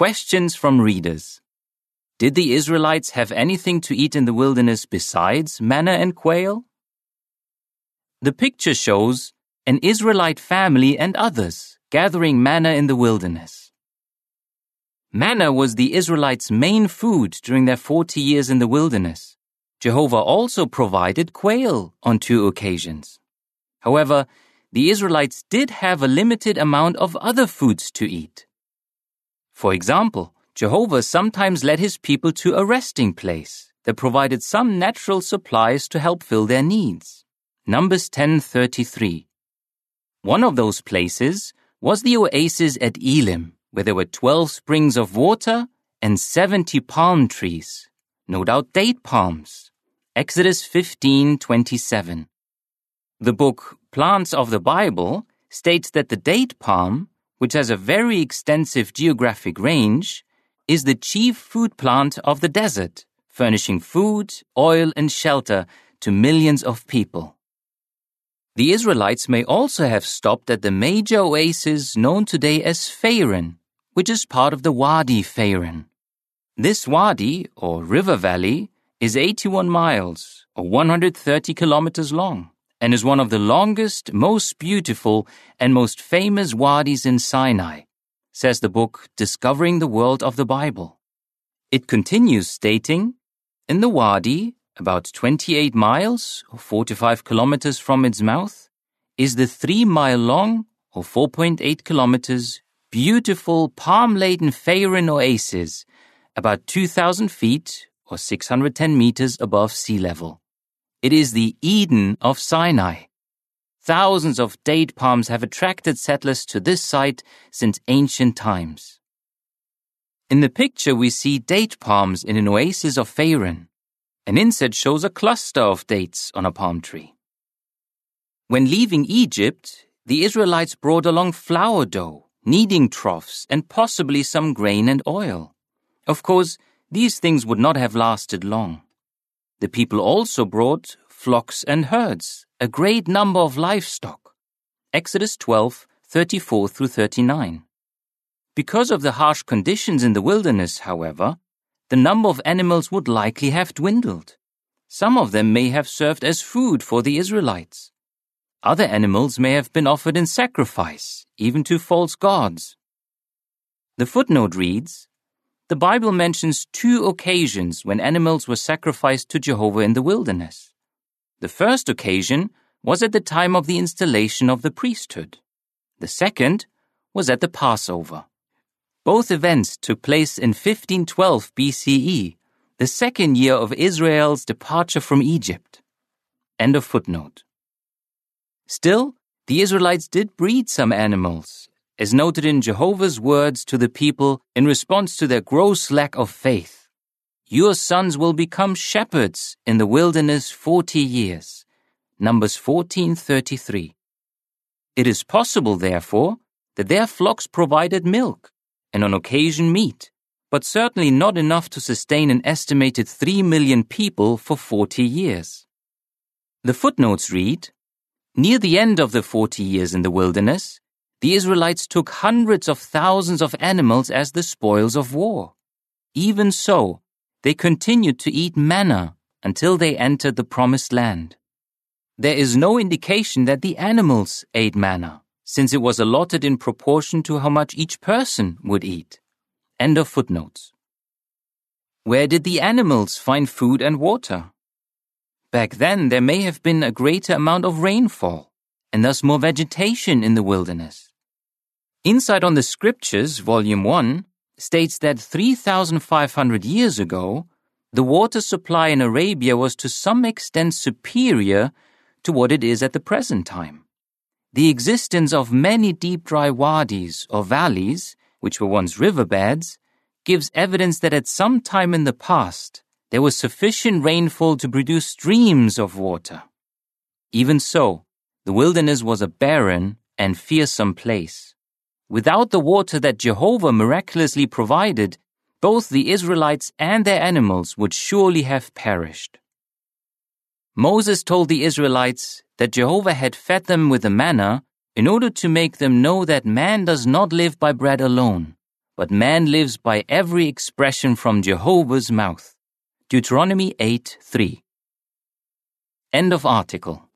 Questions from readers. Did the Israelites have anything to eat in the wilderness besides manna and quail? The picture shows an Israelite family and others gathering manna in the wilderness. Manna was the Israelites' main food during their 40 years in the wilderness. Jehovah also provided quail on two occasions. However, the Israelites did have a limited amount of other foods to eat. For example, Jehovah sometimes led his people to a resting place that provided some natural supplies to help fill their needs. Numbers 10:33. One of those places was the oasis at Elim, where there were 12 springs of water and 70 palm trees, no doubt date palms. Exodus 15:27. The book Plants of the Bible states that the date palm which has a very extensive geographic range, is the chief food plant of the desert, furnishing food, oil, and shelter to millions of people. The Israelites may also have stopped at the major oasis known today as Faran, which is part of the Wadi Faran. This wadi, or river valley, is 81 miles, or 130 kilometers long and is one of the longest, most beautiful, and most famous wadis in Sinai, says the book Discovering the World of the Bible. It continues stating, In the wadi, about 28 miles or 45 kilometers from its mouth, is the three mile long or 4.8 kilometers beautiful palm laden Faran oasis, about 2,000 feet or 610 meters above sea level. It is the Eden of Sinai. Thousands of date palms have attracted settlers to this site since ancient times. In the picture, we see date palms in an oasis of Faran. An inset shows a cluster of dates on a palm tree. When leaving Egypt, the Israelites brought along flour dough, kneading troughs, and possibly some grain and oil. Of course, these things would not have lasted long. The people also brought flocks and herds, a great number of livestock. Exodus 12, 34 through 39. Because of the harsh conditions in the wilderness, however, the number of animals would likely have dwindled. Some of them may have served as food for the Israelites. Other animals may have been offered in sacrifice, even to false gods. The footnote reads, the Bible mentions two occasions when animals were sacrificed to Jehovah in the wilderness. The first occasion was at the time of the installation of the priesthood. The second was at the Passover. Both events took place in 1512 BCE, the second year of Israel's departure from Egypt. End of footnote. Still, the Israelites did breed some animals, as noted in Jehovah's words to the people in response to their gross lack of faith. Your sons will become shepherds in the wilderness 40 years. Numbers 14:33. It is possible, therefore, that their flocks provided milk, and on occasion meat, but certainly not enough to sustain an estimated 3 million people for 40 years. The footnotes read, Near the end of the 40 years in the wilderness, the Israelites took hundreds of thousands of animals as the spoils of war. Even so, they continued to eat manna until they entered the promised land. There is no indication that the animals ate manna, since it was allotted in proportion to how much each person would eat. End of footnotes. Where did the animals find food and water? Back then, there may have been a greater amount of rainfall, and thus more vegetation in the wilderness. Insight on the Scriptures, Volume 1, states that 3,500 years ago, the water supply in Arabia was to some extent superior to what it is at the present time. The existence of many deep dry wadis or valleys, which were once riverbeds, gives evidence that at some time in the past there was sufficient rainfall to produce streams of water. Even so, the wilderness was a barren and fearsome place. Without the water that Jehovah miraculously provided, both the Israelites and their animals would surely have perished. Moses told the Israelites that Jehovah had fed them with the manna in order to make them know that man does not live by bread alone, but man lives by every expression from Jehovah's mouth. Deuteronomy 8 3. End of article.